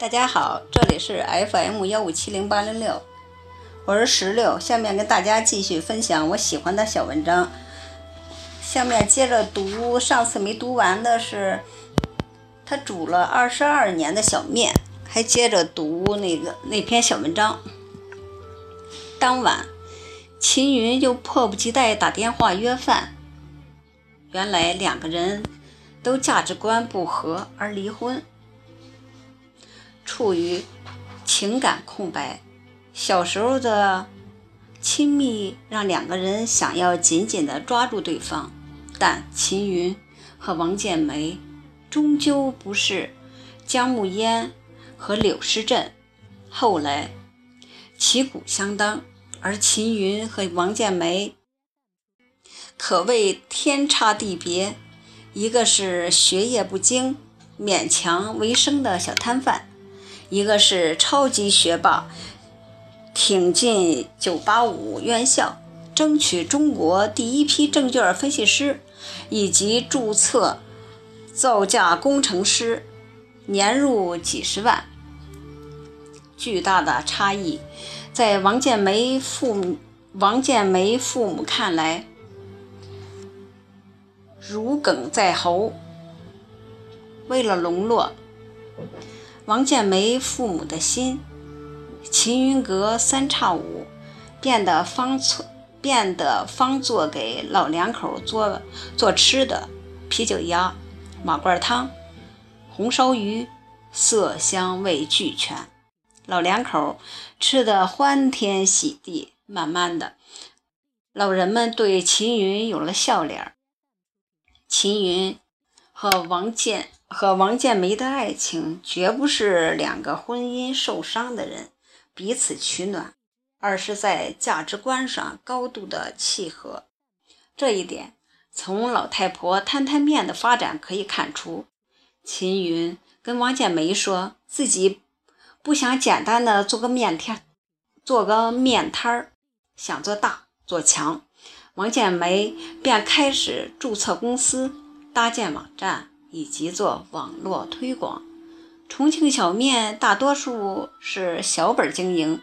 大家好，这里是 FM 幺五七零八零六，我是石榴。下面跟大家继续分享我喜欢的小文章。下面接着读，上次没读完的是他煮了二十二年的小面，还接着读那个那篇小文章。当晚，秦云又迫不及待打电话约饭。原来两个人都价值观不合而离婚。处于情感空白，小时候的亲密让两个人想要紧紧地抓住对方，但秦云和王建梅终究不是姜暮烟和柳诗镇，后来旗鼓相当，而秦云和王建梅可谓天差地别，一个是学业不精、勉强为生的小摊贩。一个是超级学霸，挺进985院校，争取中国第一批证券分析师以及注册造价工程师，年入几十万。巨大的差异，在王建梅父王建梅父母看来，如鲠在喉。为了笼络。王建梅父母的心，秦云阁三叉五，变得方做变得方做给老两口做做吃的，啤酒鸭、马罐汤、红烧鱼，色香味俱全。老两口吃得欢天喜地。慢慢的，老人们对秦云有了笑脸。秦云和王建。和王建梅的爱情绝不是两个婚姻受伤的人彼此取暖，而是在价值观上高度的契合。这一点从老太婆摊摊面的发展可以看出。秦云跟王建梅说自己不想简单的做个面摊，做个面摊儿，想做大做强。王建梅便开始注册公司，搭建网站。以及做网络推广。重庆小面大多数是小本经营，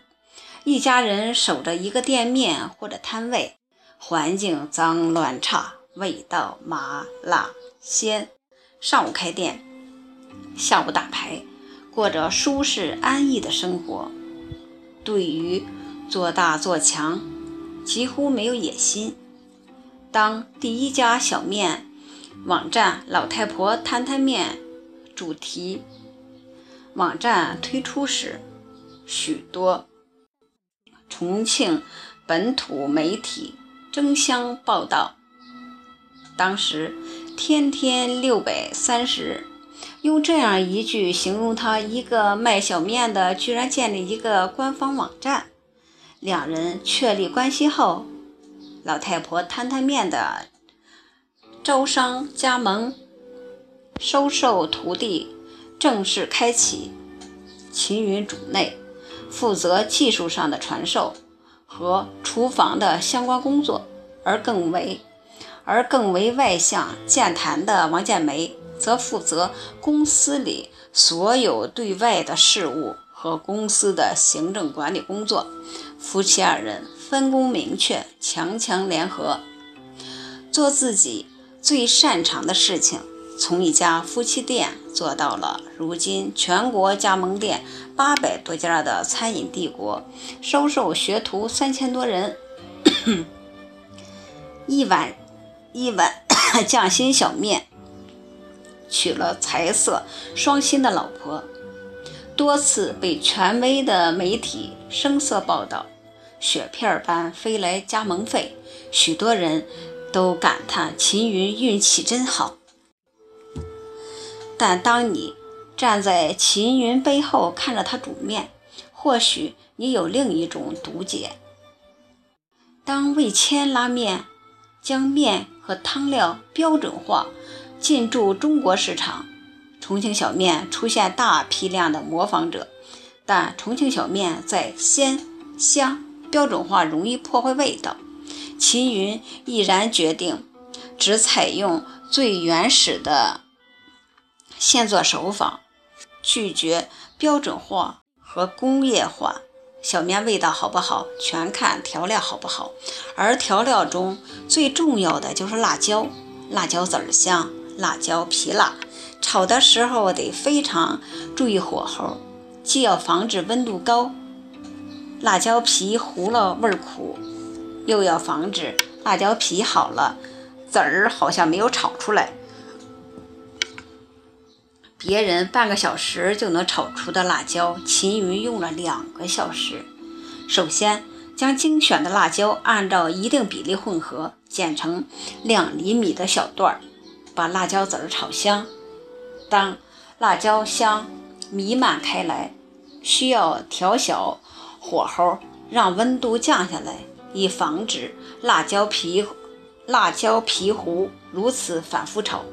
一家人守着一个店面或者摊位，环境脏乱差，味道麻辣鲜。上午开店，下午打牌，过着舒适安逸的生活。对于做大做强，几乎没有野心。当第一家小面。网站老太婆摊摊面主题网站推出时，许多重庆本土媒体争相报道。当时天天六百三十，用这样一句形容他一个卖小面的，居然建立一个官方网站。两人确立关系后，老太婆摊摊面的。招商加盟、收受徒弟正式开启。秦云主内，负责技术上的传授和厨房的相关工作，而更为而更为外向健谈的王建梅，则负责公司里所有对外的事务和公司的行政管理工作。夫妻二人分工明确，强强联合，做自己。最擅长的事情，从一家夫妻店做到了如今全国加盟店八百多家的餐饮帝国，收受学徒三千多人。一碗一碗 匠心小面，娶了财色双馨的老婆，多次被权威的媒体声色报道，雪片般飞来加盟费，许多人。都感叹秦云运气真好，但当你站在秦云背后看着他煮面，或许你有另一种读解。当味千拉面将面和汤料标准化进驻中国市场，重庆小面出现大批量的模仿者，但重庆小面在鲜香标准化容易破坏味道。秦云毅然决定，只采用最原始的现做手法，拒绝标准化和工业化。小面味道好不好，全看调料好不好。而调料中最重要的就是辣椒，辣椒籽儿香，辣椒皮辣。炒的时候得非常注意火候，既要防止温度高，辣椒皮糊了味儿苦，又要防止辣椒皮好了，籽儿好像没有炒出来。别人半个小时就能炒出的辣椒，秦云用了两个小时。首先，将精选的辣椒按照一定比例混合，剪成两厘米的小段儿，把辣椒籽儿炒香。当辣椒香弥漫开来，需要调小火候，让温度降下来，以防止辣椒皮辣椒皮糊。如此反复炒，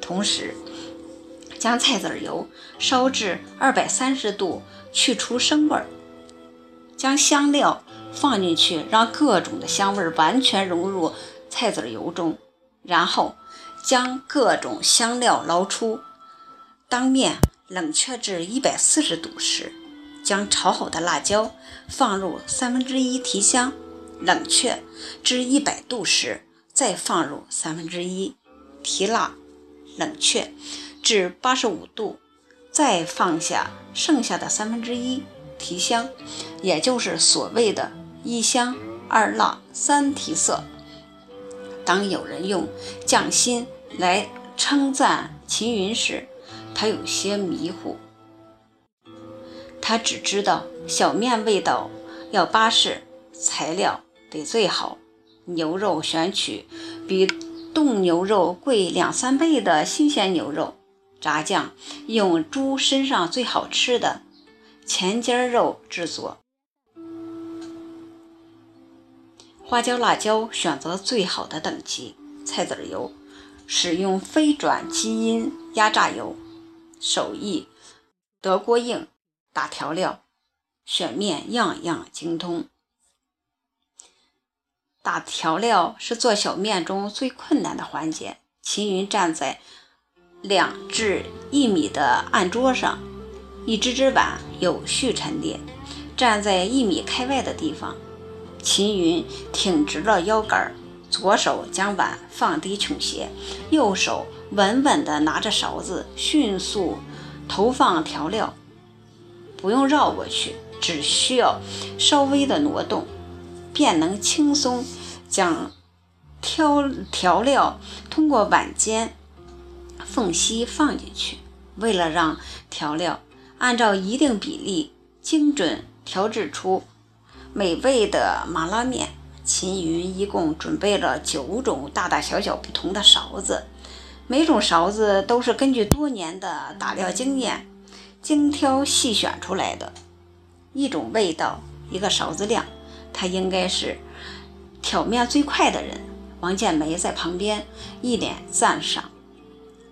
同时。将菜籽油烧至二百三十度，去除生味儿。将香料放进去，让各种的香味儿完全融入菜籽油中。然后将各种香料捞出。当面冷却至一百四十度时，将炒好的辣椒放入三分之一提香。冷却至一百度时，再放入三分之一提辣。冷却。至八十五度，再放下剩下的三分之一提香，也就是所谓的一香二辣三提色。当有人用匠心来称赞秦云时，他有些迷糊。他只知道小面味道要巴适，材料得最好，牛肉选取比冻牛肉贵两三倍的新鲜牛肉。炸酱用猪身上最好吃的前尖肉制作，花椒、辣椒选择最好的等级，菜籽油使用非转基因压榨油，手艺德国硬，打调料选面样样精通。打调料是做小面中最困难的环节。秦云站在。两至一米的案桌上，一只只碗有序陈列。站在一米开外的地方，秦云挺直了腰杆，左手将碗放低倾斜，右手稳稳地拿着勺子，迅速投放调料。不用绕过去，只需要稍微的挪动，便能轻松将调调料通过碗间。缝隙放进去，为了让调料按照一定比例精准调制出美味的麻辣面，秦云一共准备了九种大大小小不同的勺子，每种勺子都是根据多年的打料经验精挑细选出来的。一种味道，一个勺子量，他应该是挑面最快的人。王建梅在旁边一脸赞赏。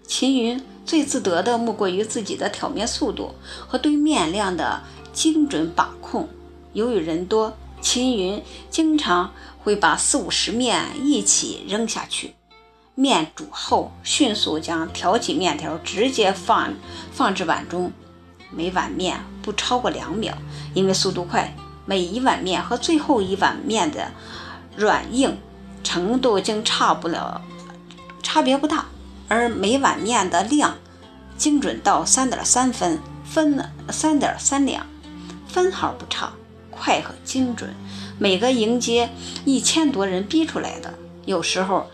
秦云最自得的莫过于自己的挑面速度和对面量的精准把控。由于人多，秦云经常会把四五十面一起扔下去。面煮后，迅速将挑起面条直接放放至碗中，每碗面不超过两秒。因为速度快，每一碗面和最后一碗面的软硬程度竟差不了，差别不大。而每碗面的量精准到三点三分，分三点三两，分毫不差，快和精准。每个迎接一千多人逼出来的，有时候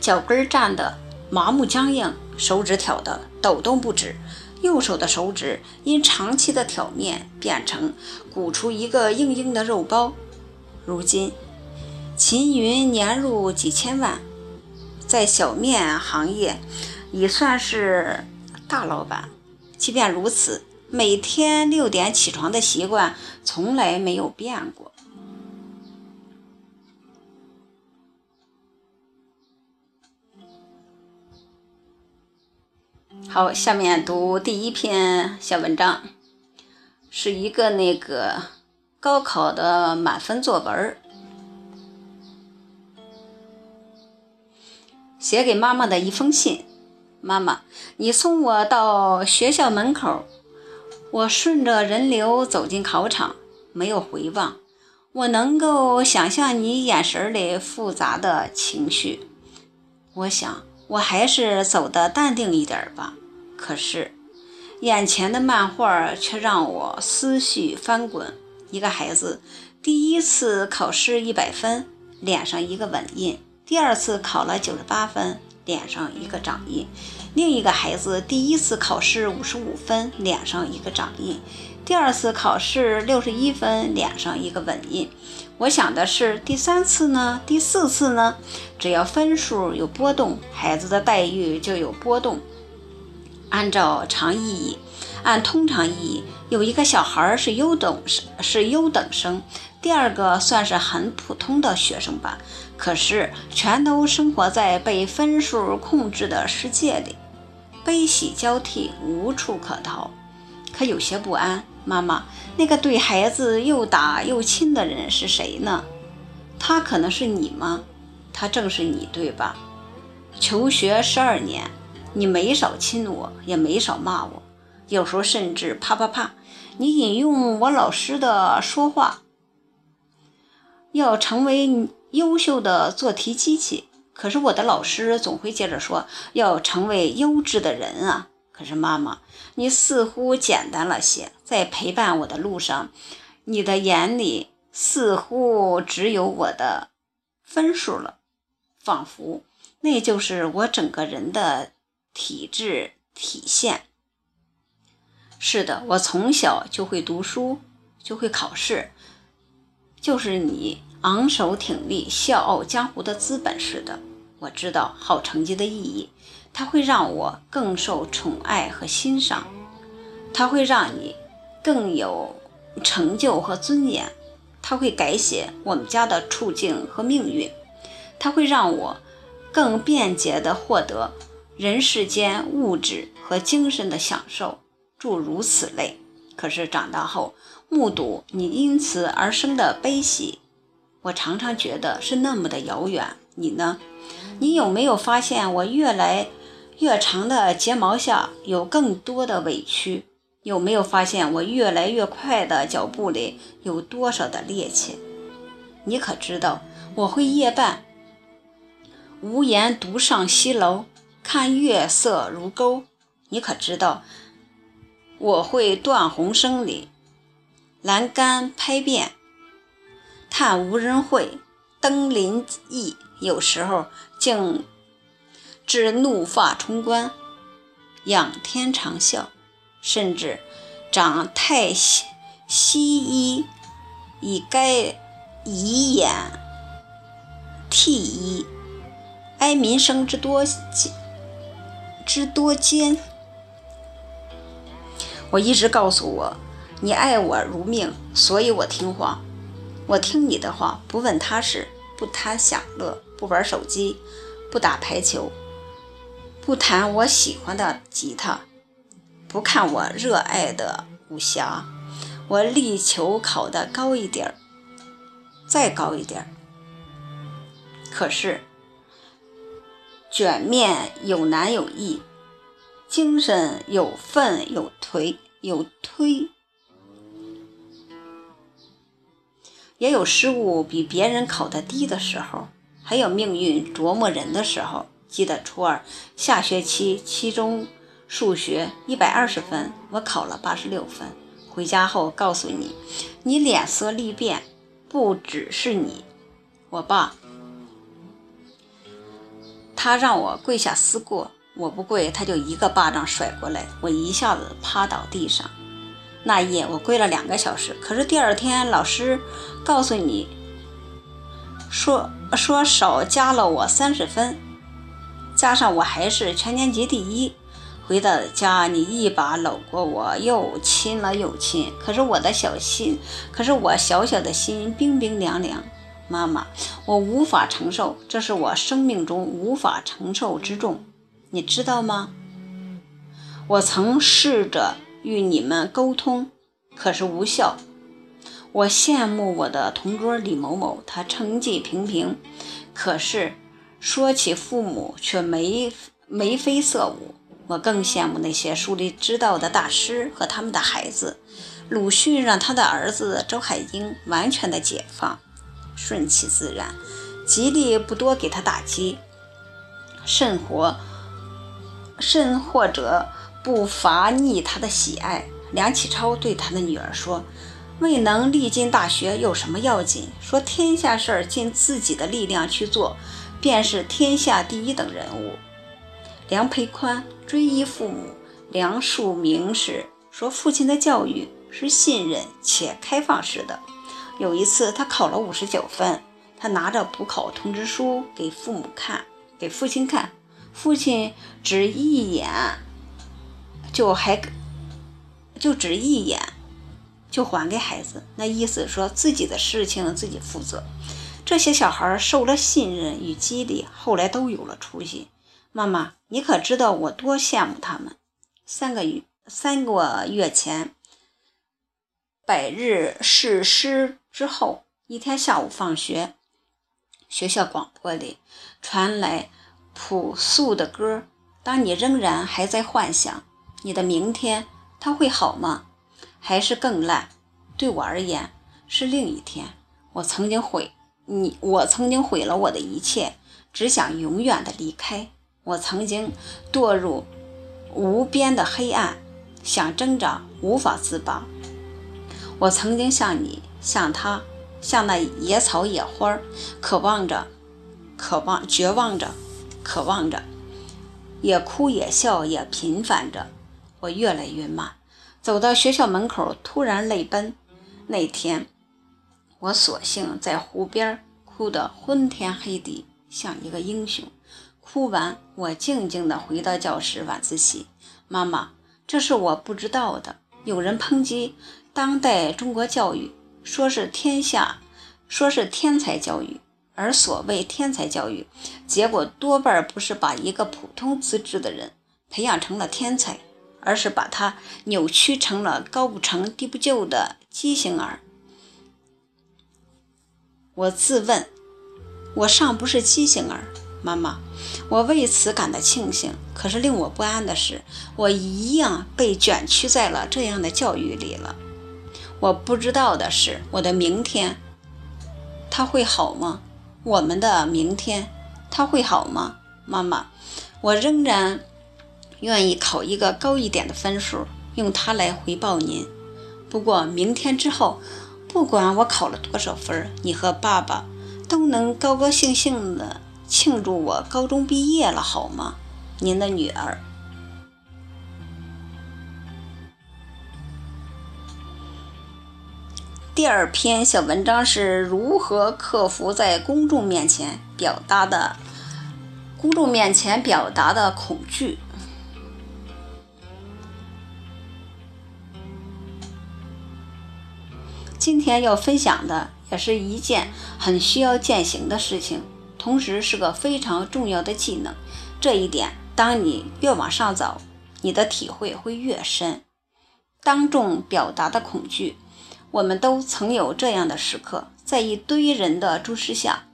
脚跟站的麻木僵硬，手指挑的抖动不止，右手的手指因长期的挑面变成鼓出一个硬硬的肉包。如今秦云年入几千万。在小面行业已算是大老板，即便如此，每天六点起床的习惯从来没有变过。好，下面读第一篇小文章，是一个那个高考的满分作文。写给妈妈的一封信，妈妈，你送我到学校门口，我顺着人流走进考场，没有回望。我能够想象你眼神里复杂的情绪。我想，我还是走得淡定一点吧。可是，眼前的漫画却让我思绪翻滚。一个孩子第一次考试一百分，脸上一个吻印；第二次考了九十八分。脸上一个掌印，另一个孩子第一次考试五十五分，脸上一个掌印；第二次考试六十一分，脸上一个吻印。我想的是，第三次呢？第四次呢？只要分数有波动，孩子的待遇就有波动。按照常意义，按通常意义，有一个小孩是优等生，是优等生。第二个算是很普通的学生吧，可是全都生活在被分数控制的世界里，悲喜交替，无处可逃。可有些不安，妈妈，那个对孩子又打又亲的人是谁呢？他可能是你吗？他正是你，对吧？求学十二年，你没少亲我，也没少骂我，有时候甚至啪啪啪。你引用我老师的说话。要成为优秀的做题机器，可是我的老师总会接着说要成为优质的人啊。可是妈妈，你似乎简单了些，在陪伴我的路上，你的眼里似乎只有我的分数了，仿佛那就是我整个人的体质体现。是的，我从小就会读书，就会考试。就是你昂首挺立、笑傲江湖的资本似的。我知道好成绩的意义，它会让我更受宠爱和欣赏，它会让你更有成就和尊严，它会改写我们家的处境和命运，它会让我更便捷地获得人世间物质和精神的享受，诸如此类。可是长大后，目睹你因此而生的悲喜，我常常觉得是那么的遥远。你呢？你有没有发现我越来越长的睫毛下有更多的委屈？有没有发现我越来越快的脚步里有多少的趔趄？你可知道我会夜半无言独上西楼，看月色如钩？你可知道？我会断鸿声里，栏杆拍遍，叹无人会，登临意，有时候竟至怒发冲冠，仰天长啸，甚至长太息衣，以该以眼涕衣，哀民生之多之多艰。我一直告诉我，你爱我如命，所以我听话。我听你的话，不问他事，不贪享乐，不玩手机，不打排球，不弹我喜欢的吉他，不看我热爱的武侠。我力求考得高一点儿，再高一点儿。可是卷面有难有易。精神有奋有颓有推，也有失误比别人考得低的时候，还有命运琢磨人的时候。记得初二下学期期中数学一百二十分，我考了八十六分。回家后告诉你，你脸色立变，不只是你，我爸，他让我跪下思过。我不跪，他就一个巴掌甩过来，我一下子趴倒地上。那夜我跪了两个小时，可是第二天老师告诉你说说少加了我三十分，加上我还是全年级第一。回到家，你一把搂过我，又亲了又亲。可是我的小心，可是我小小的心冰冰凉凉。妈妈，我无法承受，这是我生命中无法承受之重。你知道吗？我曾试着与你们沟通，可是无效。我羡慕我的同桌李某某，他成绩平平，可是说起父母却眉眉飞色舞。我更羡慕那些树立之道的大师和他们的孩子。鲁迅让他的儿子周海婴完全的解放，顺其自然，极力不多给他打击，甚或甚或者不乏逆他的喜爱。梁启超对他的女儿说：“未能历进大学有什么要紧？说天下事儿尽自己的力量去做，便是天下第一等人物。”梁培宽追忆父母梁漱溟时说：“父亲的教育。”是信任且开放式的。有一次，他考了五十九分，他拿着补考通知书给父母看，给父亲看，父亲只一眼，就还就只一眼，就还给孩子。那意思说自己的事情自己负责。这些小孩受了信任与激励，后来都有了出息。妈妈，你可知道我多羡慕他们？三个月三个月前。百日誓师之后，一天下午放学，学校广播里传来朴素的歌。当你仍然还在幻想你的明天，它会好吗？还是更烂？对我而言，是另一天。我曾经悔你，我曾经毁了我的一切，只想永远的离开。我曾经堕入无边的黑暗，想挣扎，无法自拔。我曾经像你，像他，像那野草野花，渴望着，渴望，绝望着，渴望着，也哭也笑也频繁着。我越来越慢，走到学校门口，突然泪奔。那天，我索性在湖边哭得昏天黑地，像一个英雄。哭完，我静静地回到教室晚自习。妈妈，这是我不知道的。有人抨击。当代中国教育说是天下，说是天才教育，而所谓天才教育，结果多半不是把一个普通资质的人培养成了天才，而是把他扭曲成了高不成低不就的畸形儿。我自问，我尚不是畸形儿，妈妈，我为此感到庆幸。可是令我不安的是，我一样被卷曲在了这样的教育里了。我不知道的是，我的明天，他会好吗？我们的明天，他会好吗？妈妈，我仍然愿意考一个高一点的分数，用它来回报您。不过明天之后，不管我考了多少分，你和爸爸都能高高兴兴的庆祝我高中毕业了，好吗？您的女儿。第二篇小文章是如何克服在公众面前表达的公众面前表达的恐惧。今天要分享的也是一件很需要践行的事情，同时是个非常重要的技能。这一点，当你越往上走，你的体会会越深。当众表达的恐惧。我们都曾有这样的时刻，在一堆人的注视下，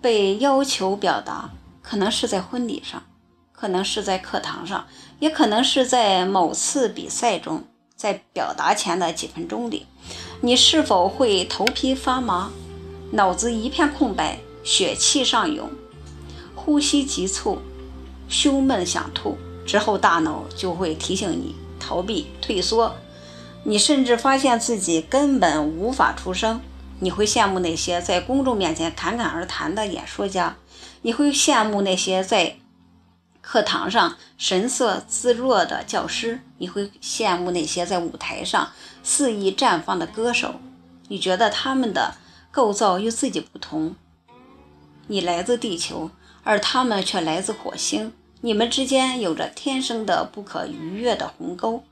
被要求表达，可能是在婚礼上，可能是在课堂上，也可能是在某次比赛中。在表达前的几分钟里，你是否会头皮发麻，脑子一片空白，血气上涌，呼吸急促，胸闷想吐？之后大脑就会提醒你逃避、退缩。你甚至发现自己根本无法出声，你会羡慕那些在公众面前侃侃而谈的演说家，你会羡慕那些在课堂上神色自若的教师，你会羡慕那些在舞台上肆意绽放的歌手。你觉得他们的构造与自己不同，你来自地球，而他们却来自火星，你们之间有着天生的不可逾越的鸿沟。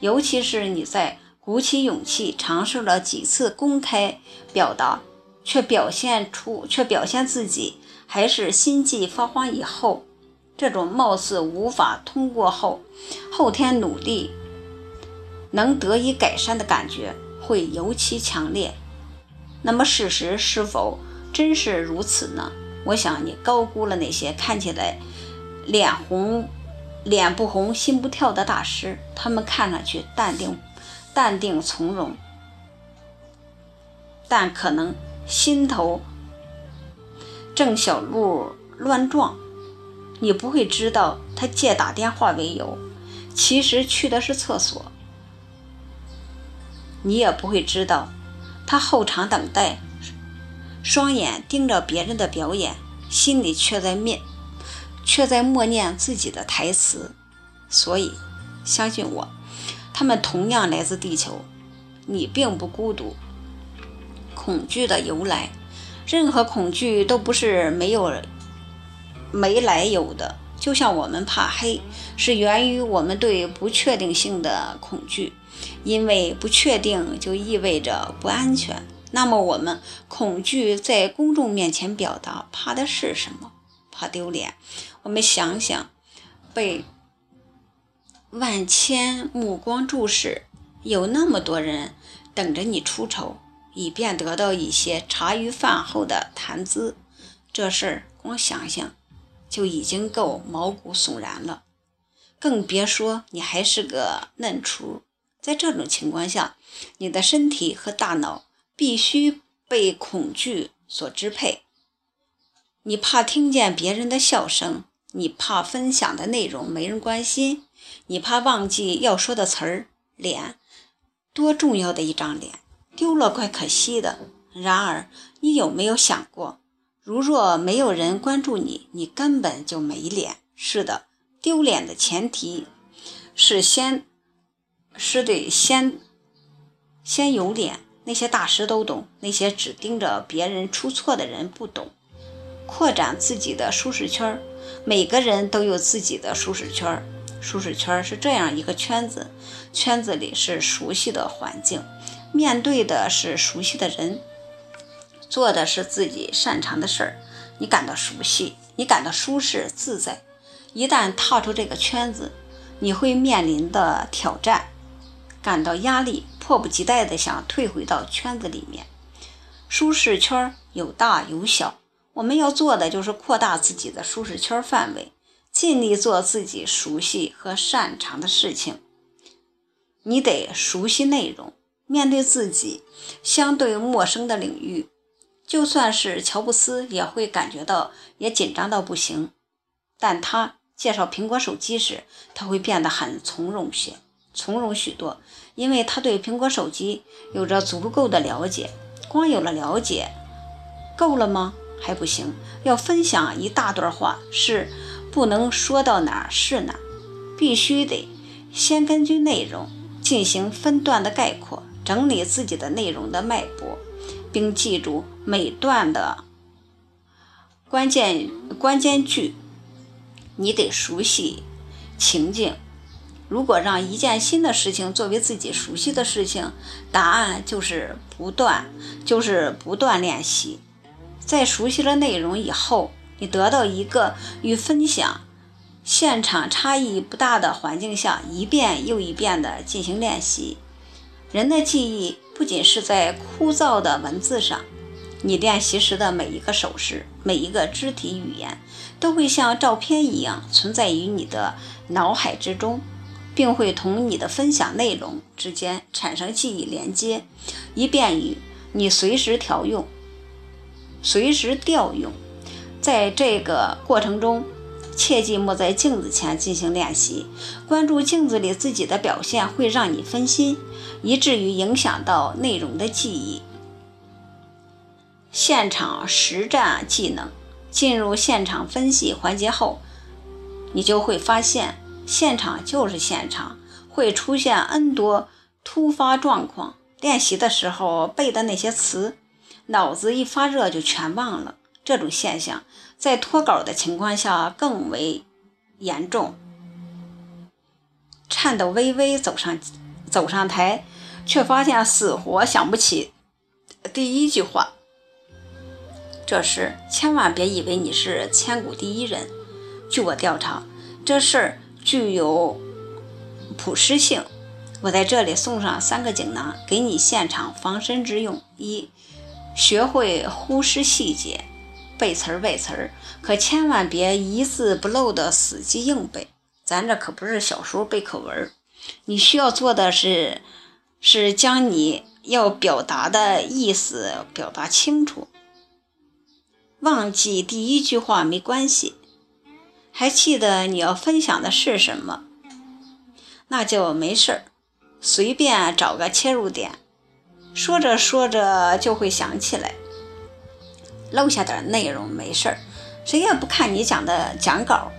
尤其是你在鼓起勇气尝试了几次公开表达，却表现出却表现自己还是心悸发慌以后，这种貌似无法通过后后天努力能得以改善的感觉会尤其强烈。那么事实是否真是如此呢？我想你高估了那些看起来脸红。脸不红心不跳的大师，他们看上去淡定、淡定从容，但可能心头正小鹿乱撞。你不会知道，他借打电话为由，其实去的是厕所。你也不会知道，他候场等待，双眼盯着别人的表演，心里却在念，却在默念自己的台词。所以，相信我，他们同样来自地球，你并不孤独。恐惧的由来，任何恐惧都不是没有。没来由的，就像我们怕黑，是源于我们对不确定性的恐惧，因为不确定就意味着不安全。那么，我们恐惧在公众面前表达，怕的是什么？怕丢脸。我们想想，被万千目光注视，有那么多人等着你出丑，以便得到一些茶余饭后的谈资，这事儿光想想。就已经够毛骨悚然了，更别说你还是个嫩雏。在这种情况下，你的身体和大脑必须被恐惧所支配。你怕听见别人的笑声，你怕分享的内容没人关心，你怕忘记要说的词儿。脸，多重要的一张脸，丢了怪可惜的。然而，你有没有想过？如若没有人关注你，你根本就没脸。是的，丢脸的前提是先是得先先有脸。那些大师都懂，那些只盯着别人出错的人不懂。扩展自己的舒适圈，每个人都有自己的舒适圈。舒适圈是这样一个圈子，圈子里是熟悉的环境，面对的是熟悉的人。做的是自己擅长的事儿，你感到熟悉，你感到舒适自在。一旦踏出这个圈子，你会面临的挑战，感到压力，迫不及待地想退回到圈子里面。舒适圈有大有小，我们要做的就是扩大自己的舒适圈范围，尽力做自己熟悉和擅长的事情。你得熟悉内容，面对自己相对陌生的领域。就算是乔布斯也会感觉到也紧张到不行，但他介绍苹果手机时，他会变得很从容些，从容许多，因为他对苹果手机有着足够的了解。光有了了解，够了吗？还不行，要分享一大段话是不能说到哪儿是哪儿，必须得先根据内容进行分段的概括，整理自己的内容的脉搏。并记住每段的关键关键句，你得熟悉情境。如果让一件新的事情作为自己熟悉的事情，答案就是不断，就是不断练习。在熟悉了内容以后，你得到一个与分享现场差异不大的环境下，一遍又一遍地进行练习。人的记忆。不仅是在枯燥的文字上，你练习时的每一个手势、每一个肢体语言，都会像照片一样存在于你的脑海之中，并会同你的分享内容之间产生记忆连接，以便于你随时调用、随时调用。在这个过程中，切记莫在镜子前进行练习，关注镜子里自己的表现会让你分心。以至于影响到内容的记忆。现场实战技能进入现场分析环节后，你就会发现，现场就是现场，会出现 N 多突发状况。练习的时候背的那些词，脑子一发热就全忘了。这种现象在脱稿的情况下更为严重。颤抖微微走上。走上台，却发现死活想不起第一句话。这时千万别以为你是千古第一人。据我调查，这事儿具有普适性。我在这里送上三个锦囊，给你现场防身之用：一、学会忽视细节，背词儿背词儿，可千万别一字不漏的死记硬背。咱这可不是小说背课文，你需要做的是，是将你要表达的意思表达清楚。忘记第一句话没关系，还记得你要分享的是什么，那就没事儿，随便找个切入点，说着说着就会想起来。漏下点内容没事儿，谁也不看你讲的讲稿。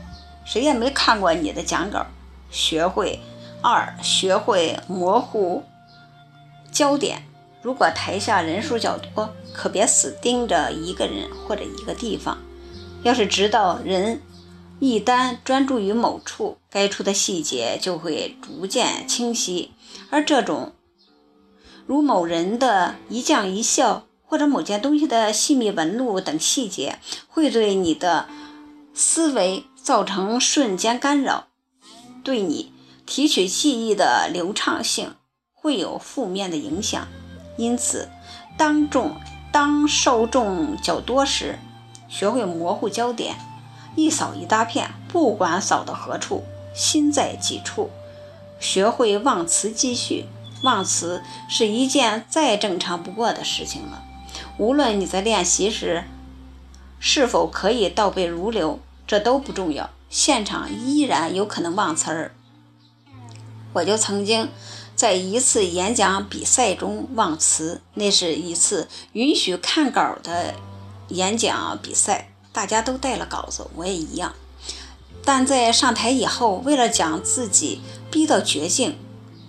谁也没看过你的讲稿，学会二，学会模糊焦点。如果台下人数较多，可别死盯着一个人或者一个地方。要是知道人一旦专注于某处，该处的细节就会逐渐清晰。而这种如某人的一将一笑，或者某件东西的细密纹路等细节，会对你的思维。造成瞬间干扰，对你提取记忆的流畅性会有负面的影响。因此，当众当受众较多时，学会模糊焦点，一扫一大片，不管扫到何处，心在几处。学会忘词继续，忘词是一件再正常不过的事情了。无论你在练习时是否可以倒背如流。这都不重要，现场依然有可能忘词儿。我就曾经在一次演讲比赛中忘词，那是一次允许看稿的演讲比赛，大家都带了稿子，我也一样。但在上台以后，为了将自己逼到绝境，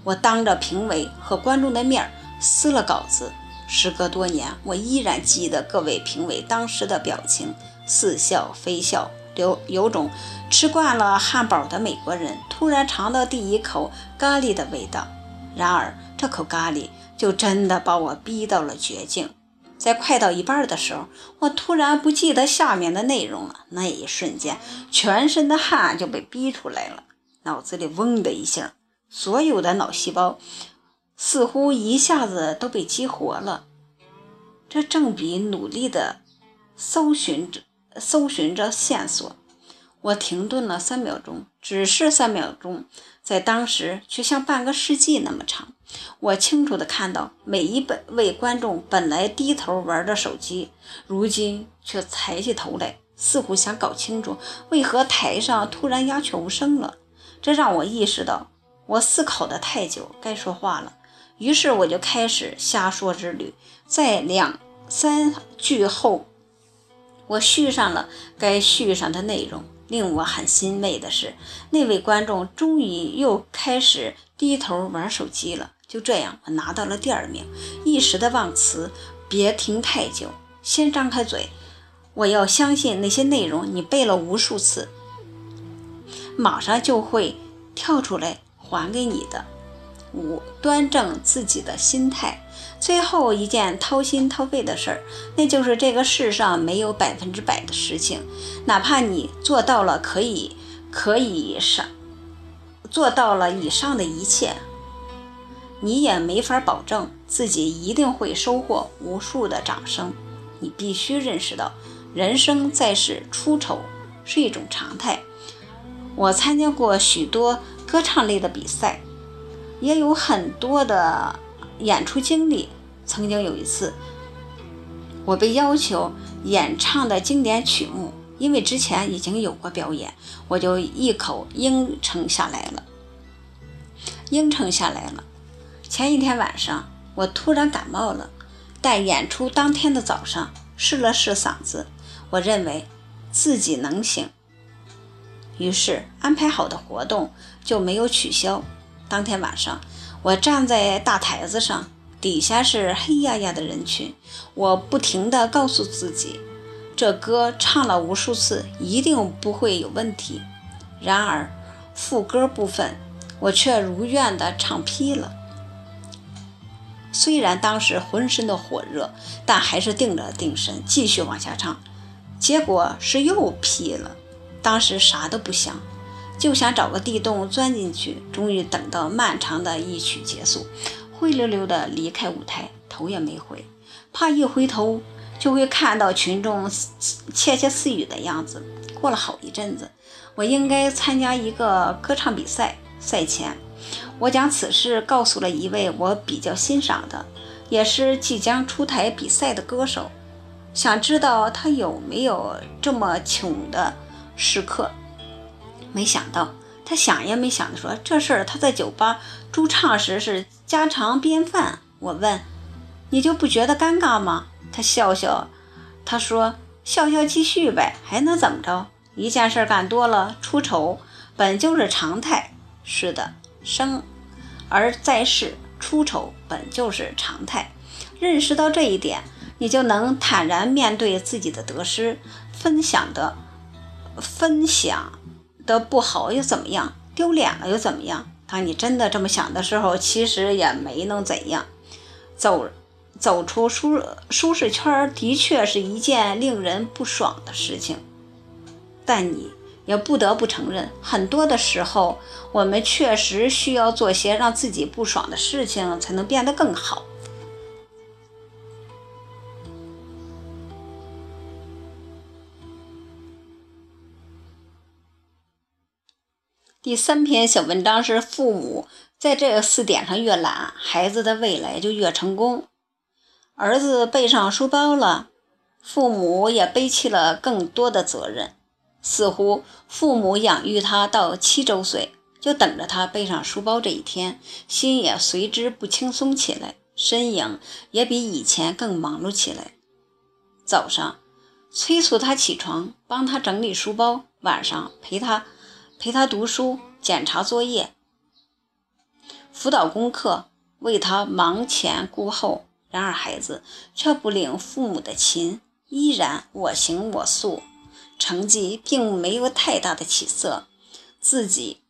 我当着评委和观众的面撕了稿子。时隔多年，我依然记得各位评委当时的表情，似笑非笑。有有种吃惯了汉堡的美国人突然尝到第一口咖喱的味道。然而，这口咖喱就真的把我逼到了绝境。在快到一半的时候，我突然不记得下面的内容了。那一瞬间，全身的汗就被逼出来了，脑子里嗡的一下，所有的脑细胞似乎一下子都被激活了。这正比努力的搜寻着。搜寻着线索，我停顿了三秒钟，只是三秒钟，在当时却像半个世纪那么长。我清楚地看到每一本位观众本来低头玩着手机，如今却抬起头来，似乎想搞清楚为何台上突然鸦雀无声了。这让我意识到，我思考的太久，该说话了。于是我就开始瞎说之旅，在两三句后。我续上了该续上的内容。令我很欣慰的是，那位观众终于又开始低头玩手机了。就这样，我拿到了第二名。一时的忘词，别停太久，先张开嘴。我要相信那些内容你背了无数次，马上就会跳出来还给你的。五，端正自己的心态。最后一件掏心掏肺的事儿，那就是这个世上没有百分之百的事情，哪怕你做到了可以可以上做到了以上的一切，你也没法保证自己一定会收获无数的掌声。你必须认识到，人生在世出丑是一种常态。我参加过许多歌唱类的比赛，也有很多的。演出经历，曾经有一次，我被要求演唱的经典曲目，因为之前已经有过表演，我就一口应承下来了。应承下来了。前一天晚上，我突然感冒了，但演出当天的早上试了试嗓子，我认为自己能行，于是安排好的活动就没有取消。当天晚上。我站在大台子上，底下是黑压压的人群。我不停地告诉自己，这歌唱了无数次，一定不会有问题。然而，副歌部分我却如愿地唱劈了。虽然当时浑身的火热，但还是定了定神，继续往下唱。结果是又劈了。当时啥都不想。就想找个地洞钻进去。终于等到漫长的一曲结束，灰溜溜的离开舞台，头也没回，怕一回头就会看到群众窃窃私语的样子。过了好一阵子，我我应该参加一个歌唱比赛。赛前，我将此事告诉了一位我比较欣赏的，也是即将出台比赛的歌手，想知道他有没有这么穷的时刻。没想到他想也没想的说：“这事儿他在酒吧驻唱时是家常便饭。”我问：“你就不觉得尴尬吗？”他笑笑，他说：“笑笑继续呗，还能怎么着？一件事干多了，出丑本就是常态。是的，生而在世，出丑本就是常态。认识到这一点，你就能坦然面对自己的得失。分享的，分享的不好又怎么样？丢脸了又怎么样？当你真的这么想的时候，其实也没能怎样。走。走出舒舒适圈的确是一件令人不爽的事情，但你也不得不承认，很多的时候我们确实需要做些让自己不爽的事情，才能变得更好。第三篇小文章是：父母在这四点上越懒，孩子的未来就越成功。儿子背上书包了，父母也背起了更多的责任。似乎父母养育他到七周岁，就等着他背上书包这一天，心也随之不轻松起来，身影也比以前更忙碌起来。早上催促他起床，帮他整理书包；晚上陪他陪他读书、检查作业、辅导功课，为他忙前顾后。然而，孩子却不领父母的情，依然我行我素，成绩并没有太大的起色，自己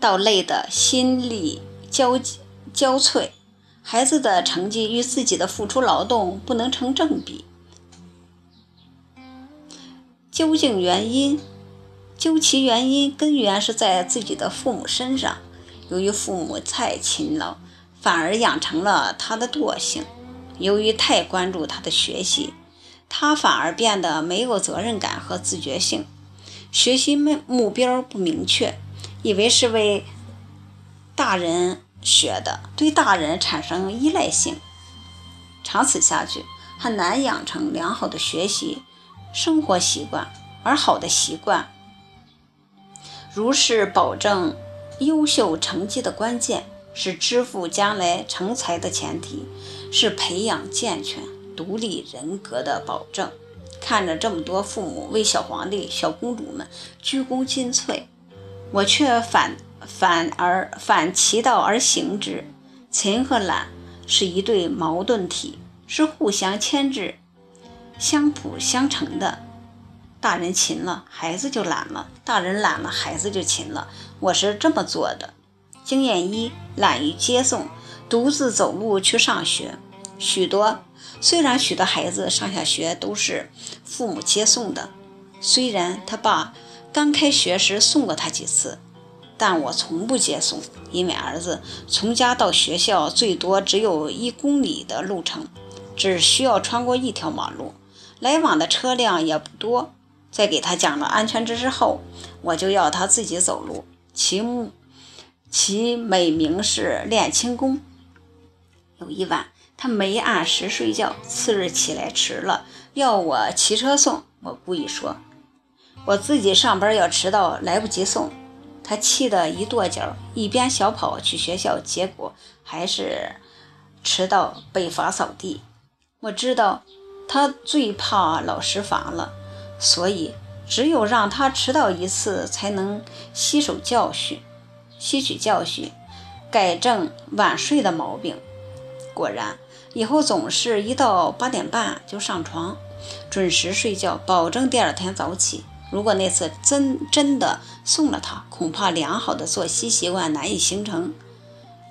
倒累得心力交交瘁。孩子的成绩与自己的付出劳动不能成正比，究竟原因？究其原因，根源是在自己的父母身上。由于父母太勤劳。反而养成了他的惰性。由于太关注他的学习，他反而变得没有责任感和自觉性，学习目目标不明确，以为是为大人学的，对大人产生依赖性。长此下去，很难养成良好的学习生活习惯。而好的习惯，如是保证优秀成绩的关键。是支付将来成才的前提，是培养健全独立人格的保证。看着这么多父母为小皇帝、小公主们鞠躬尽瘁，我却反反而反其道而行之。勤和懒是一对矛盾体，是互相牵制、相辅相成的。大人勤了，孩子就懒了；大人懒了，孩子就勤了。我是这么做的。经验一：懒于接送，独自走路去上学。许多虽然许多孩子上下学都是父母接送的，虽然他爸刚开学时送过他几次，但我从不接送，因为儿子从家到学校最多只有一公里的路程，只需要穿过一条马路，来往的车辆也不多。在给他讲了安全知识后，我就要他自己走路，其目。其美名是练轻功。有一晚，他没按时睡觉，次日起来迟了，要我骑车送。我故意说，我自己上班要迟到，来不及送。他气得一跺脚，一边小跑去学校，结果还是迟到，被罚扫地。我知道他最怕老师罚了，所以只有让他迟到一次，才能吸收教训。吸取教训，改正晚睡的毛病。果然，以后总是一到八点半就上床，准时睡觉，保证第二天早起。如果那次真真的送了他，恐怕良好的作息习惯难以形成。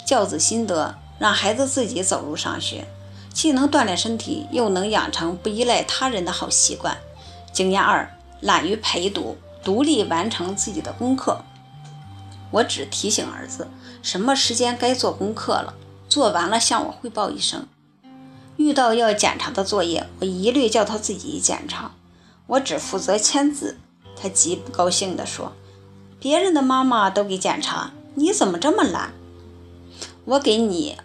教子心得：让孩子自己走路上学，既能锻炼身体，又能养成不依赖他人的好习惯。经验二：懒于陪读，独立完成自己的功课。我只提醒儿子什么时间该做功课了，做完了向我汇报一声。遇到要检查的作业，我一律叫他自己检查，我只负责签字。他极不高兴地说：“别人的妈妈都给检查，你怎么这么懒？”我给你，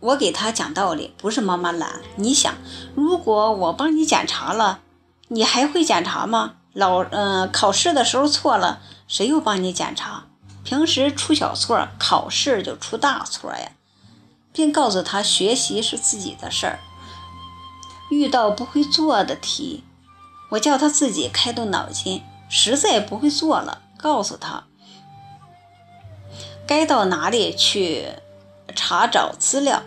我给他讲道理，不是妈妈懒。你想，如果我帮你检查了，你还会检查吗？老嗯，考试的时候错了，谁又帮你检查？平时出小错，考试就出大错呀。并告诉他，学习是自己的事儿。遇到不会做的题，我叫他自己开动脑筋。实在不会做了，告诉他该到哪里去查找资料。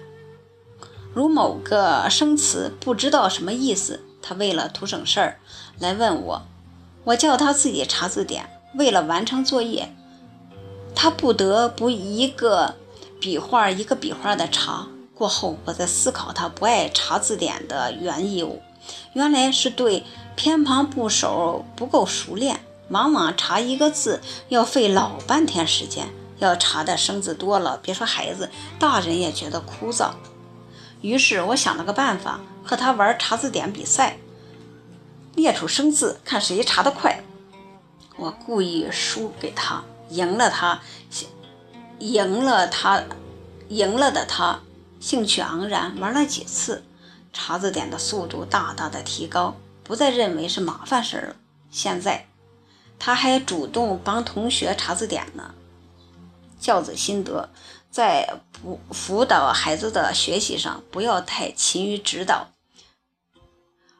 如某个生词不知道什么意思，他为了图省事儿来问我，我叫他自己查字典。为了完成作业，他不得不一个笔画一个笔画的查。过后，我在思考他不爱查字典的原由，原来是对偏旁部首不够熟练，往往查一个字要费老半天时间。要查的生字多了，别说孩子，大人也觉得枯燥。于是我想了个办法，和他玩查字典比赛，列出生字，看谁查得快。我故意输给他，赢了他，赢了他，赢了的他。兴趣盎然，玩了几次，查字典的速度大大的提高，不再认为是麻烦事了。现在，他还主动帮同学查字典呢。教子心得，在辅辅导孩子的学习上，不要太勤于指导，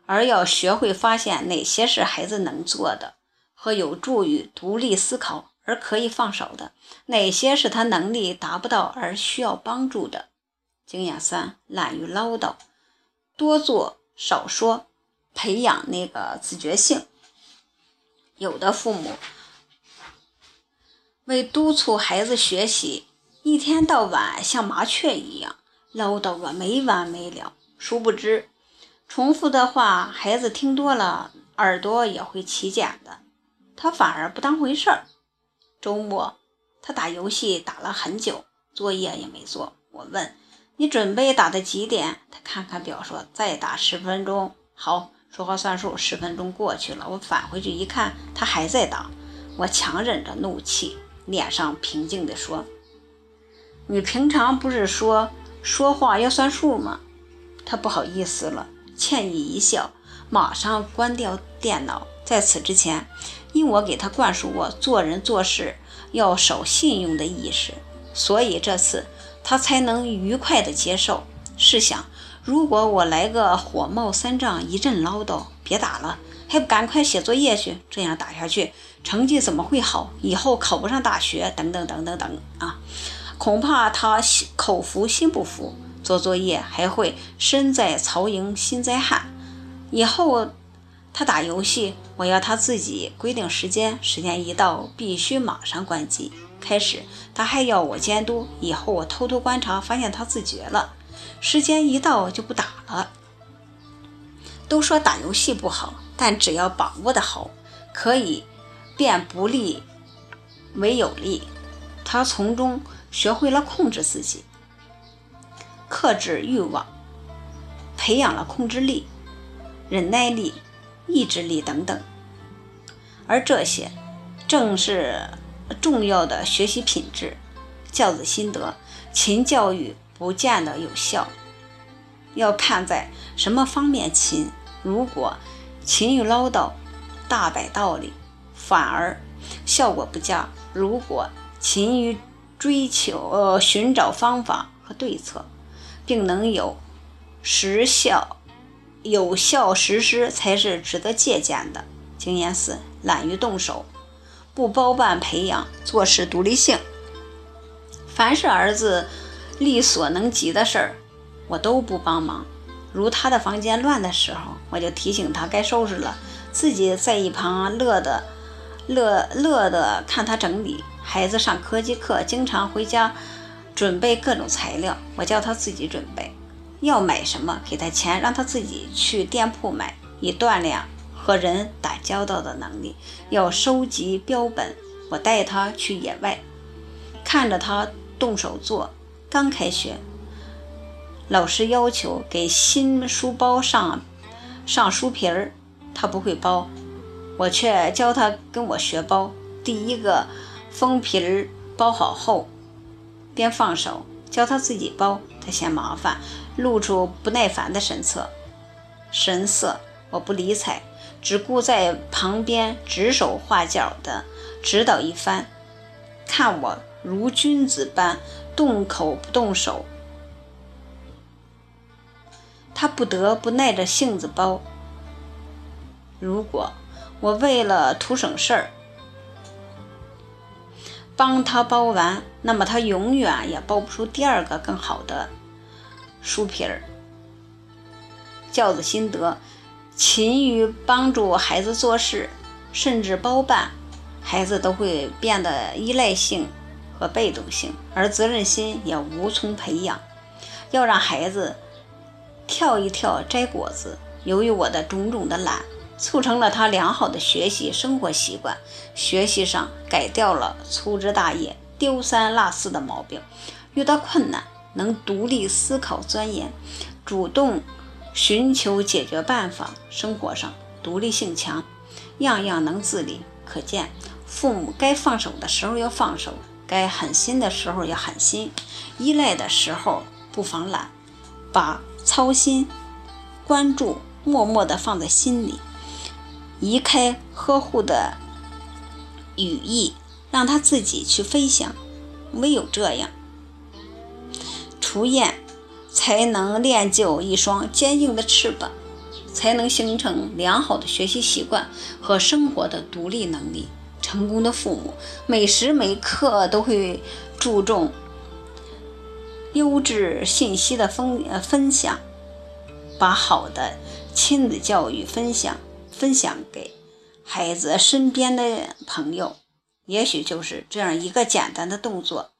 而要学会发现哪些是孩子能做的和有助于独立思考而可以放手的，哪些是他能力达不到而需要帮助的。经验三：懒于唠叨，多做少说，培养那个自觉性。有的父母为督促孩子学习，一天到晚像麻雀一样唠叨个没完没了。殊不知，重复的话，孩子听多了，耳朵也会起茧的。他反而不当回事儿。周末，他打游戏打了很久，作业也没做。我问。你准备打到几点？他看看表，说再打十分钟。好，说话算数。十分钟过去了，我返回去一看，他还在打。我强忍着怒气，脸上平静地说：“你平常不是说说话要算数吗？”他不好意思了，歉意一笑，马上关掉电脑。在此之前，因我给他灌输过做人做事要守信用的意识，所以这次。他才能愉快地接受。试想，如果我来个火冒三丈，一阵唠叨，别打了，还不赶快写作业去？这样打下去，成绩怎么会好？以后考不上大学，等等等等等啊！恐怕他心口服心不服，做作业还会身在曹营心在汉。以后他打游戏，我要他自己规定时间，时间一到，必须马上关机。开始，他还要我监督。以后我偷偷观察，发现他自觉了，时间一到就不打了。都说打游戏不好，但只要把握的好，可以变不利为有利。他从中学会了控制自己，克制欲望，培养了控制力、忍耐力、意志力等等。而这些，正是。重要的学习品质，教子心得，勤教育不见得有效，要看在什么方面勤。如果勤于唠叨、大摆道理，反而效果不佳；如果勤于追求、呃寻找方法和对策，并能有实效、有效实施，才是值得借鉴的。经验四：懒于动手。不包办培养做事独立性，凡是儿子力所能及的事儿，我都不帮忙。如他的房间乱的时候，我就提醒他该收拾了，自己在一旁乐的乐乐的看他整理。孩子上科技课，经常回家准备各种材料，我叫他自己准备，要买什么给他钱，让他自己去店铺买，以锻炼。和人打交道的能力，要收集标本。我带他去野外，看着他动手做。刚开学，老师要求给新书包上上书皮儿，他不会包，我却教他跟我学包。第一个封皮儿包好后，便放手，教他自己包。他嫌麻烦，露出不耐烦的神色。神色，我不理睬，只顾在旁边指手画脚的指导一番，看我如君子般动口不动手。他不得不耐着性子包。如果我为了图省事儿，帮他包完，那么他永远也包不出第二个更好的书皮儿。教子心得：勤于帮助孩子做事，甚至包办，孩子都会变得依赖性和被动性，而责任心也无从培养。要让孩子跳一跳摘果子，由于我的种种的懒。促成了他良好的学习生活习惯，学习上改掉了粗枝大叶、丢三落四的毛病。遇到困难能独立思考、钻研，主动寻求解决办法。生活上独立性强，样样能自理。可见父母该放手的时候要放手，该狠心的时候要狠心，依赖的时候不妨懒，把操心、关注默默地放在心里。移开呵护的羽翼，让它自己去飞翔。唯有这样，雏燕才能练就一双坚硬的翅膀，才能形成良好的学习习惯和生活的独立能力。成功的父母每时每刻都会注重优质信息的分呃分享，把好的亲子教育分享。分享给孩子身边的朋友，也许就是这样一个简单的动作，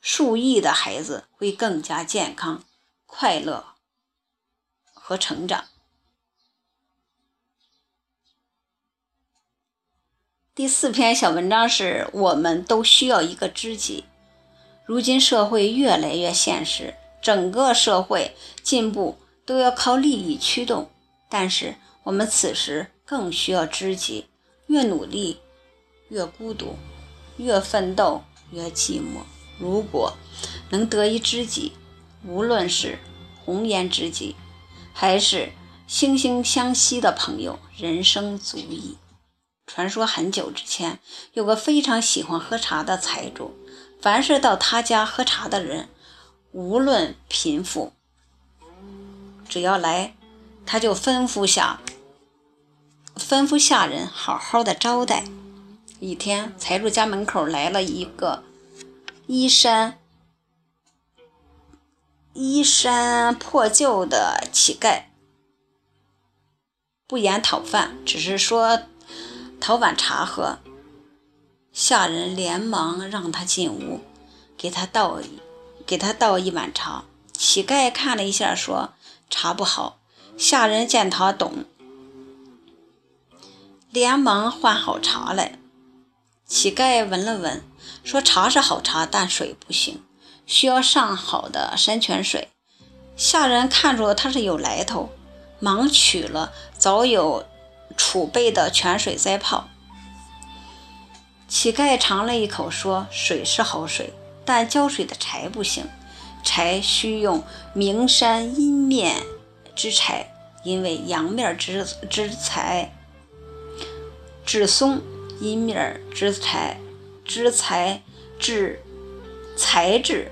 数亿的孩子会更加健康、快乐和成长。第四篇小文章是我们都需要一个知己。如今社会越来越现实，整个社会进步都要靠利益驱动，但是我们此时。更需要知己，越努力越孤独，越奋斗越寂寞。如果能得一知己，无论是红颜知己，还是惺惺相惜的朋友，人生足矣。传说很久之前，有个非常喜欢喝茶的财主，凡是到他家喝茶的人，无论贫富，只要来，他就吩咐下。吩咐下人好好的招待。一天，财主家门口来了一个衣衫衣衫破旧的乞丐，不言讨饭，只是说讨碗茶喝。下人连忙让他进屋，给他倒给他倒一碗茶。乞丐看了一下，说茶不好。下人见他懂。连忙换好茶来。乞丐闻了闻，说：“茶是好茶，但水不行，需要上好的山泉水。”下人看出他是有来头，忙取了早有储备的泉水再泡。乞丐尝了一口，说：“水是好水，但浇水的柴不行，柴需用名山阴面之柴，因为阳面之之柴。”质松，阴面之材，之材质材质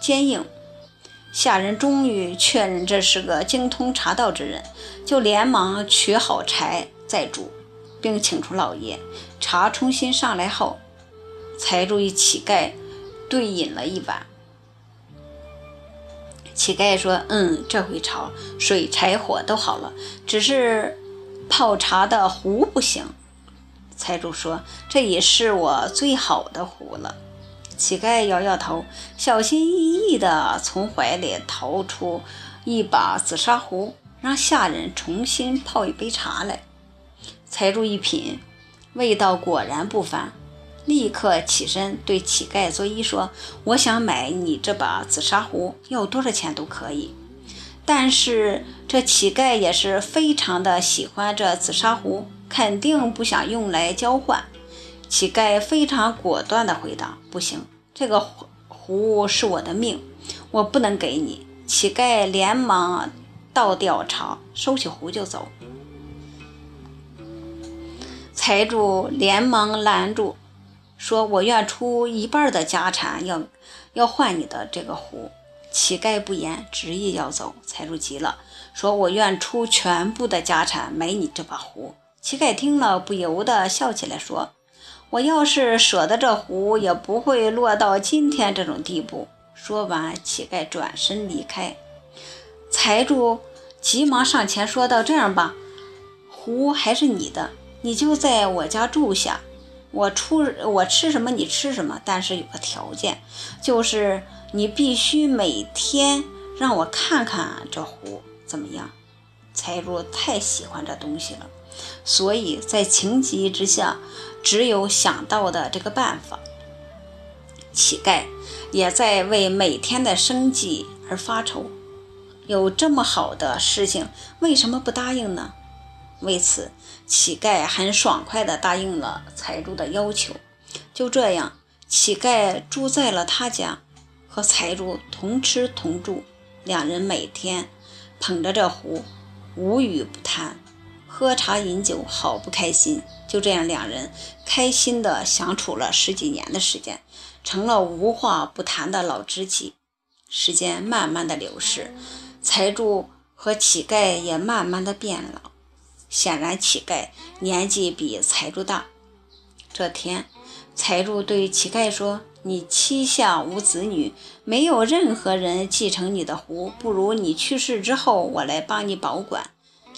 坚硬。下人终于确认这是个精通茶道之人，就连忙取好柴再煮，并请出老爷。茶重新上来后，财主与乞丐对饮了一碗。乞丐说：“嗯，这回茶水、柴火都好了，只是……”泡茶的壶不行，财主说：“这也是我最好的壶了。”乞丐摇摇头，小心翼翼地从怀里掏出一把紫砂壶，让下人重新泡一杯茶来。财主一品，味道果然不凡，立刻起身对乞丐作揖说：“我想买你这把紫砂壶，要多少钱都可以。”但是这乞丐也是非常的喜欢这紫砂壶，肯定不想用来交换。乞丐非常果断地回答：“不行，这个壶是我的命，我不能给你。”乞丐连忙倒掉茶，收起壶就走。财主连忙拦住，说：“我愿出一半的家产，要要换你的这个壶。”乞丐不言，执意要走。财主急了，说：“我愿出全部的家产买你这把壶。”乞丐听了，不由得笑起来，说：“我要是舍得这壶，也不会落到今天这种地步。”说完，乞丐转身离开。财主急忙上前说道：“这样吧，壶还是你的，你就在我家住下。我出我吃什么你吃什么，但是有个条件，就是你必须每天让我看看这壶，怎么样？”财主太喜欢这东西了，所以在情急之下，只有想到的这个办法。乞丐也在为每天的生计而发愁，有这么好的事情，为什么不答应呢？为此，乞丐很爽快地答应了财主的要求。就这样，乞丐住在了他家，和财主同吃同住，两人每天捧着这壶，无语不谈，喝茶饮酒，好不开心。就这样，两人开心的相处了十几年的时间，成了无话不谈的老知己。时间慢慢的流逝，财主和乞丐也慢慢的变老。显然，乞丐年纪比财主大。这天，财主对乞丐说：“你膝下无子女，没有任何人继承你的壶，不如你去世之后，我来帮你保管，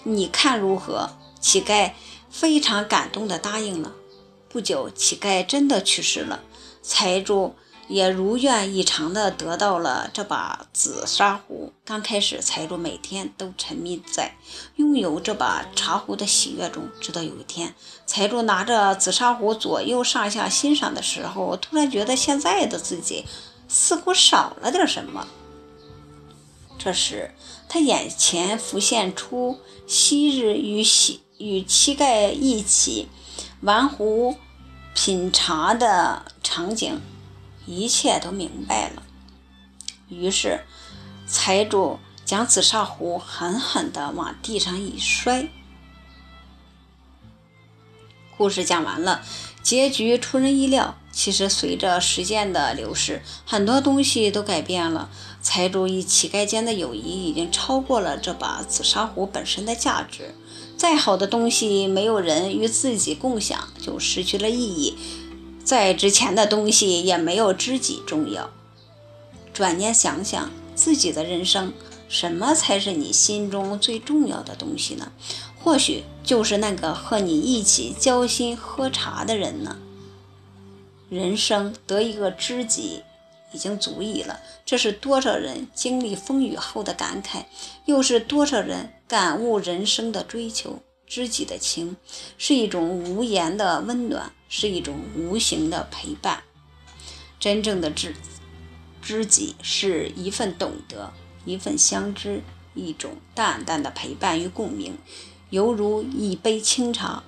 你看如何？”乞丐。非常感动的答应了。不久，乞丐真的去世了，财主也如愿以偿地得到了这把紫砂壶。刚开始，财主每天都沉迷在拥有这把茶壶的喜悦中，直到有一天，财主拿着紫砂壶左右上下欣赏的时候，突然觉得现在的自己似乎少了点什么。这时，他眼前浮现出昔日与喜。与乞丐一起玩壶品茶的场景，一切都明白了。于是，财主将紫砂壶狠狠地往地上一摔。故事讲完了，结局出人意料。其实，随着时间的流逝，很多东西都改变了。财主与乞丐间的友谊已经超过了这把紫砂壶本身的价值。再好的东西，没有人与自己共享，就失去了意义；再值钱的东西，也没有知己重要。转念想想，自己的人生，什么才是你心中最重要的东西呢？或许就是那个和你一起交心喝茶的人呢。人生得一个知己。已经足以了，这是多少人经历风雨后的感慨，又是多少人感悟人生的追求。知己的情是一种无言的温暖，是一种无形的陪伴。真正的知知己是一份懂得，一份相知，一种淡淡的陪伴与共鸣，犹如一杯清茶，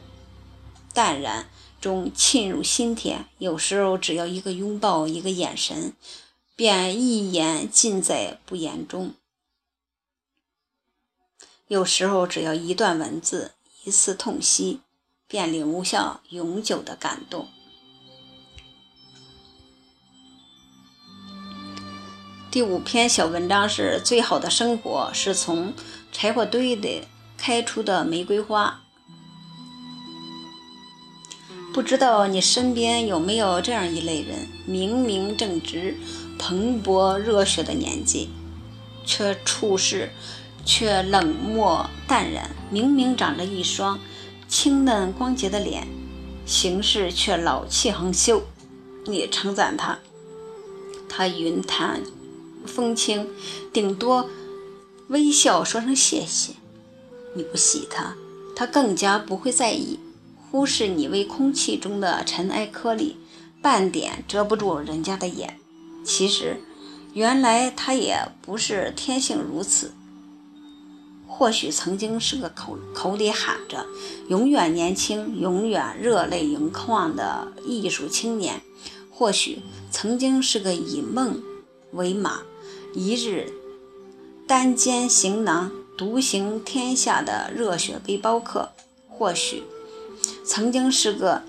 淡然。中沁入心田，有时候只要一个拥抱，一个眼神，便一言尽在不言中；有时候只要一段文字，一次痛惜，便留下永久的感动。第五篇小文章是最好的生活是从柴火堆里开出的玫瑰花。不知道你身边有没有这样一类人，明明正值蓬勃热血的年纪，却处事却冷漠淡然；明明长着一双清嫩光洁的脸，行事却老气横秋。你称赞他，他云淡风轻，顶多微笑说声谢谢；你不喜他，他更加不会在意。忽视你为空气中的尘埃颗粒，半点遮不住人家的眼。其实，原来他也不是天性如此。或许曾经是个口口里喊着“永远年轻，永远热泪盈眶”的艺术青年；或许曾经是个以梦为马，一日单肩行囊，独行天下的热血背包客；或许曾经是个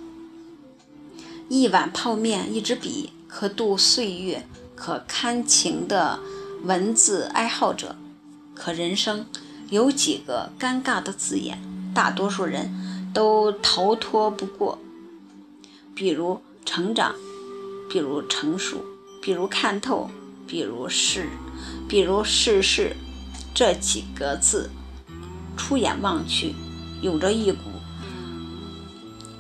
一碗泡面、一支笔可度岁月、可堪情的文字爱好者。可人生。有几个尴尬的字眼，大多数人都逃脱不过，比如成长，比如成熟，比如看透，比如是，比如世事，这几个字，出眼望去，有着一股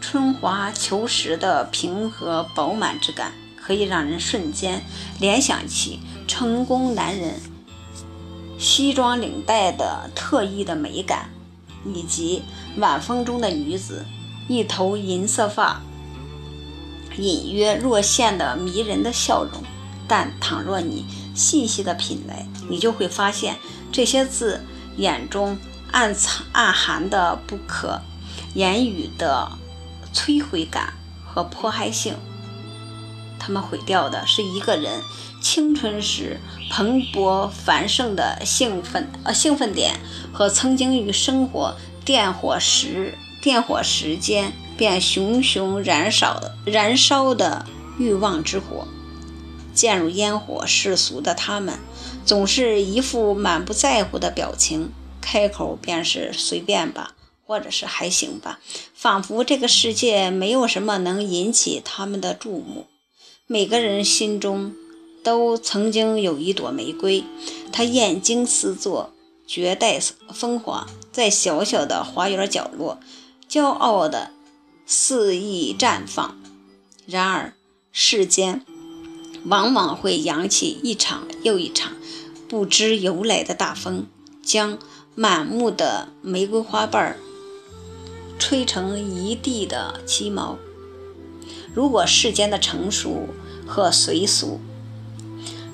春华秋实的平和饱满之感，可以让人瞬间联想起成功男人。西装领带的特异的美感，以及晚风中的女子一头银色发，隐约若现的迷人的笑容。但倘若你细细的品来，你就会发现这些字眼中暗藏暗含的不可言语的摧毁感和迫害性。他们毁掉的是一个人。青春时蓬勃繁盛的兴奋，呃，兴奋点和曾经与生活电火时电火时间便熊熊燃烧燃烧的欲望之火，渐入烟火世俗的他们，总是一副满不在乎的表情，开口便是随便吧，或者是还行吧，仿佛这个世界没有什么能引起他们的注目。每个人心中。都曾经有一朵玫瑰，它艳惊四座，绝代风华，在小小的花园角落，骄傲的肆意绽放。然而，世间往往会扬起一场又一场不知由来的大风，将满目的玫瑰花瓣吹成一地的鸡毛。如果世间的成熟和随俗，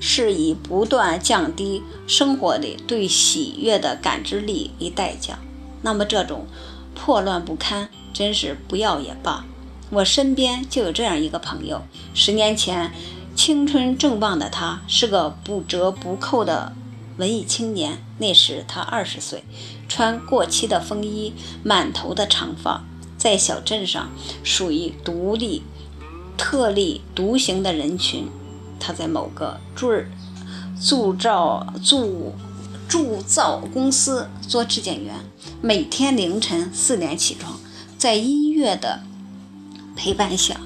是以不断降低生活里对喜悦的感知力为代价，那么这种破乱不堪，真是不要也罢。我身边就有这样一个朋友，十年前青春正旺的他是个不折不扣的文艺青年，那时他二十岁，穿过期的风衣，满头的长发，在小镇上属于独立、特立独行的人群。他在某个铸铸造铸铸造公司做质检员，每天凌晨四点起床，在音乐的陪伴下，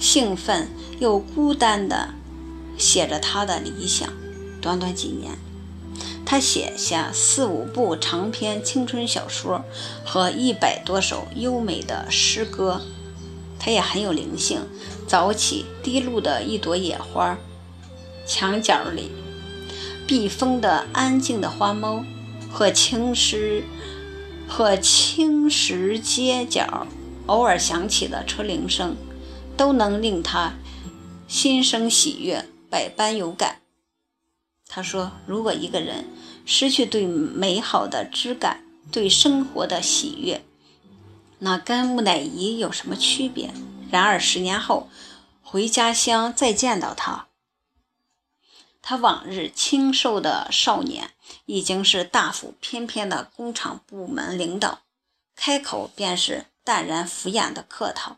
兴奋又孤单地写着他的理想。短短几年，他写下四五部长篇青春小说和一百多首优美的诗歌。他也很有灵性，早起滴露的一朵野花。墙角里，避风的安静的花猫，和青石和青石街角偶尔响起的车铃声，都能令他心生喜悦，百般有感。他说：“如果一个人失去对美好的知感，对生活的喜悦，那跟木乃伊有什么区别？”然而十年后回家乡再见到他。他往日清瘦的少年，已经是大腹翩翩的工厂部门领导，开口便是淡然敷衍的客套，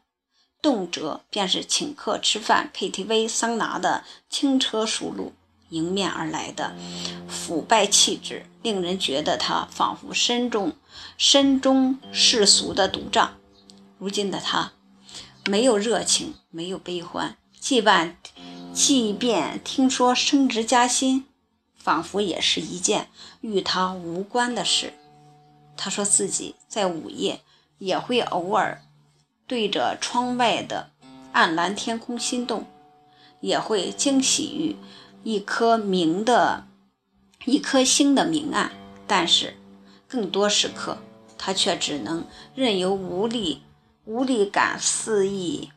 动辄便是请客吃饭、KTV、桑拿的轻车熟路。迎面而来的腐败气质，令人觉得他仿佛身中身中世俗的毒瘴。如今的他，没有热情，没有悲欢，即便。即便听说升职加薪，仿佛也是一件与他无关的事。他说自己在午夜也会偶尔对着窗外的暗蓝天空心动，也会惊喜于一颗明的、一颗星的明暗。但是，更多时刻，他却只能任由无力、无力感肆意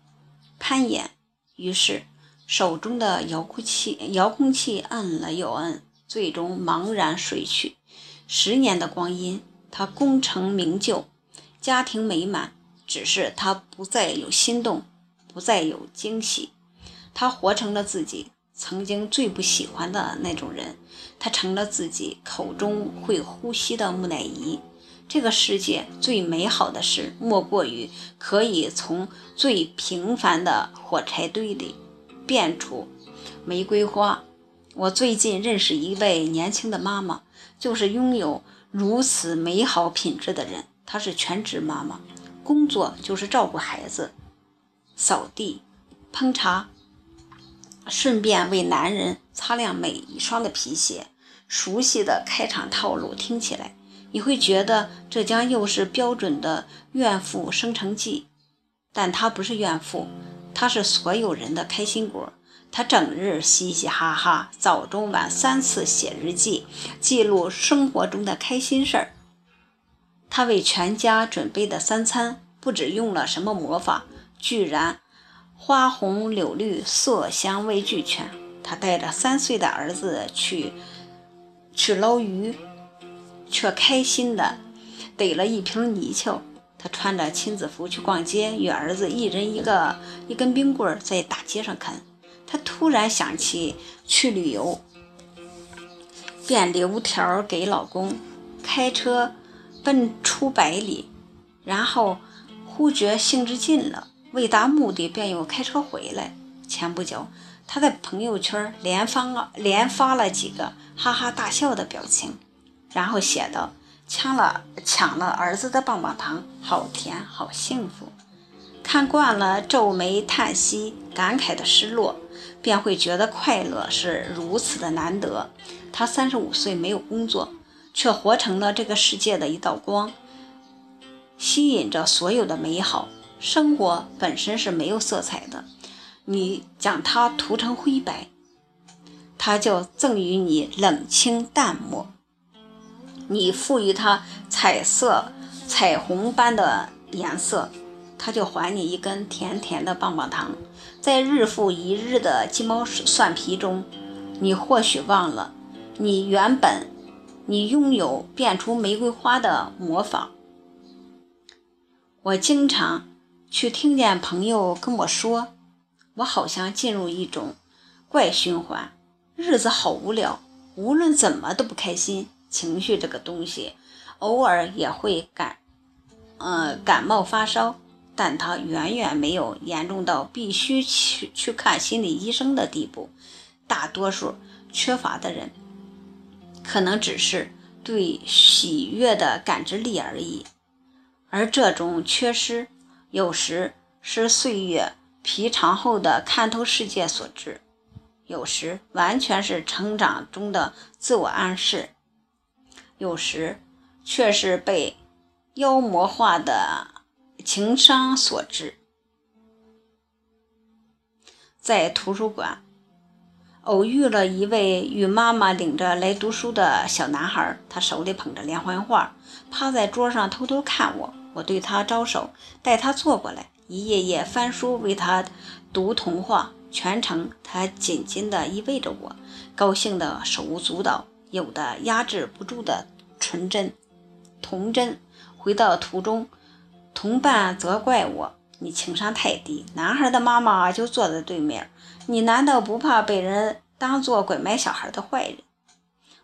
攀岩。于是。手中的遥控器，遥控器摁了又摁，最终茫然睡去。十年的光阴他功成名就，家庭美满，只是他不再有心动，不再有惊喜。他活成了自己曾经最不喜欢的那种人，他成了自己口中会呼吸的木乃伊。这个世界最美好的事，莫过于可以从最平凡的火柴堆里变出玫瑰花。我最近认识一位年轻的妈妈，就是拥有如此美好品质的人。她是全职妈妈，工作就是照顾孩子、扫地、烹茶。顺便为男人擦亮每一双的皮鞋。熟悉的开场套路，听起来你会觉得这将又是标准的怨妇生成记，但她不是怨妇，她是所有人的开心果。她整日嘻嘻哈哈，早中晚三次写日记，记录生活中的开心事儿。她为全家准备的三餐，不知用了什么魔法，居然。花红柳绿，色香味俱全。她带着三岁的儿子去去捞鱼，却开心的逮了一瓶泥鳅。他穿着亲子服去逛街，与儿子一人一个一根冰棍在大街上啃。他突然想起去旅游，便留条给老公，开车奔出百里，然后忽觉兴致尽了。未达目的，便又开车回来。前不久，他在朋友圈连发连发了几个哈哈大笑的表情，然后写道：“抢了抢了儿子的棒棒糖，好甜，好幸福。”看惯了皱眉叹息、感慨的失落，便会觉得快乐是如此的难得。他三十五岁没有工作，却活成了这个世界的一道光，吸引着所有的美好。生活本身是没有色彩的，你将它涂成灰白，它就赠予你冷清淡漠；你赋予它彩色、彩虹般的颜色，它就还你一根甜甜的棒棒糖。在日复一日的鸡毛蒜皮中，你或许忘了，你原本你拥有变出玫瑰花的魔法。我经常。去听见朋友跟我说，我好像进入一种怪循环，日子好无聊，无论怎么都不开心。情绪这个东西，偶尔也会感，呃，感冒发烧，但它远远没有严重到必须去去看心理医生的地步。大多数缺乏的人，可能只是对喜悦的感知力而已，而这种缺失。有时是岁月皮长后的看透世界所致，有时完全是成长中的自我暗示，有时却是被妖魔化的情商所致。在图书馆偶遇了一位与妈妈领着来读书的小男孩，他手里捧着连环画，趴在桌上偷偷看我。我对他招手，带他坐过来，一页页翻书，为他读童话。全程他紧紧地依偎着我，高兴的手舞足蹈，有的压制不住的纯真童真。回到途中，同伴责怪我：“你情商太低。”男孩的妈妈就坐在对面，你难道不怕被人当做拐卖小孩的坏人？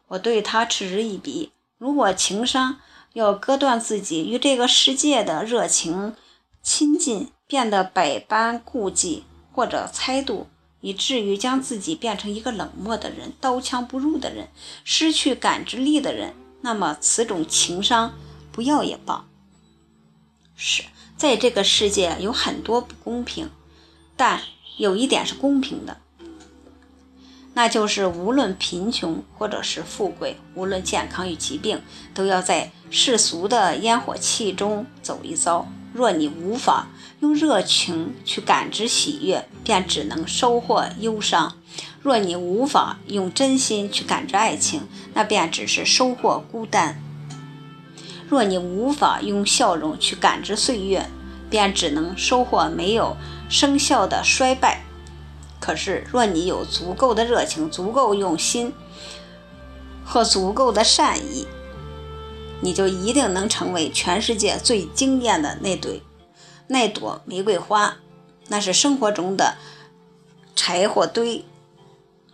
我对他嗤之以鼻：“如果情商……”要割断自己与这个世界的热情亲近，变得百般顾忌或者猜度，以至于将自己变成一个冷漠的人、刀枪不入的人、失去感知力的人，那么此种情商不要也罢。是在这个世界有很多不公平，但有一点是公平的。那就是无论贫穷或者是富贵，无论健康与疾病，都要在世俗的烟火气中走一遭。若你无法用热情去感知喜悦，便只能收获忧伤；若你无法用真心去感知爱情，那便只是收获孤单；若你无法用笑容去感知岁月，便只能收获没有生效的衰败。可是，若你有足够的热情、足够用心和足够的善意，你就一定能成为全世界最惊艳的那对那朵玫瑰花。那是生活中的柴火堆、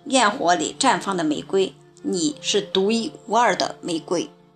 焰火里绽放的玫瑰。你是独一无二的玫瑰。